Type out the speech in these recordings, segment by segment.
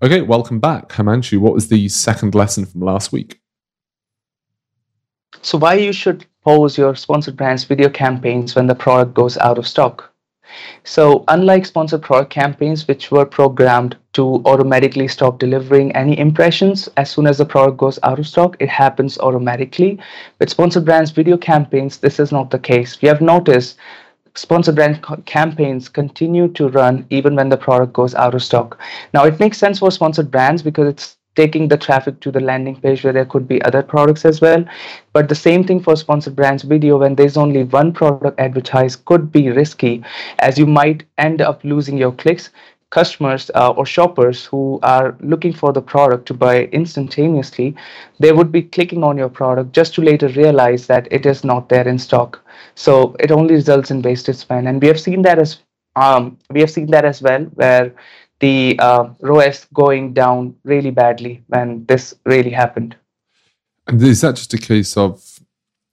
Okay, welcome back. Himanshu, what was the second lesson from last week? So, why you should pause your sponsored brands video campaigns when the product goes out of stock? So, unlike sponsored product campaigns, which were programmed to automatically stop delivering any impressions as soon as the product goes out of stock, it happens automatically. With sponsored brands video campaigns, this is not the case. We have noticed sponsored brand campaigns continue to run even when the product goes out of stock. Now, it makes sense for sponsored brands because it's taking the traffic to the landing page where there could be other products as well. But the same thing for sponsored brands video when there's only one product advertised could be risky as you might end up losing your clicks customers uh, or shoppers who are looking for the product to buy instantaneously, they would be clicking on your product just to later realize that it is not there in stock. So it only results in wasted spend, and we have seen that as um, we have seen that as well, where the uh, ROAS going down really badly when this really happened. And is that just a case of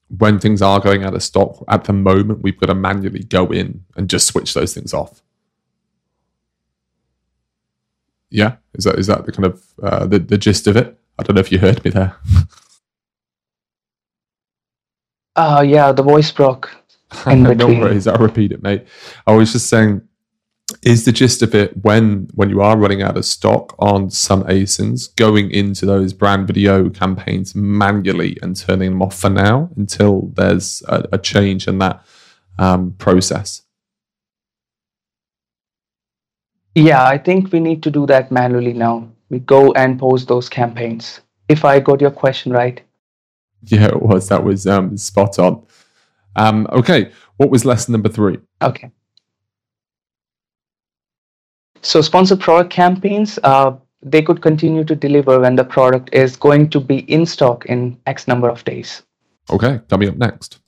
when things are going out of stock at the moment, we've got to manually go in and just switch those things off? Yeah, is that is that the kind of uh, the the gist of it? I don't know if you heard me there. Uh yeah, the voice broke. In no worries, I'll repeat it, mate. I was just saying, is the gist of it when when you are running out of stock on some ASINs, going into those brand video campaigns manually and turning them off for now until there's a, a change in that um, process? Yeah, I think we need to do that manually now. We go and post those campaigns. If I got your question right. Yeah, it was. That was um, spot on. Um, okay, what was lesson number three? Okay. So, sponsored product campaigns, uh, they could continue to deliver when the product is going to be in stock in X number of days. Okay, coming up next.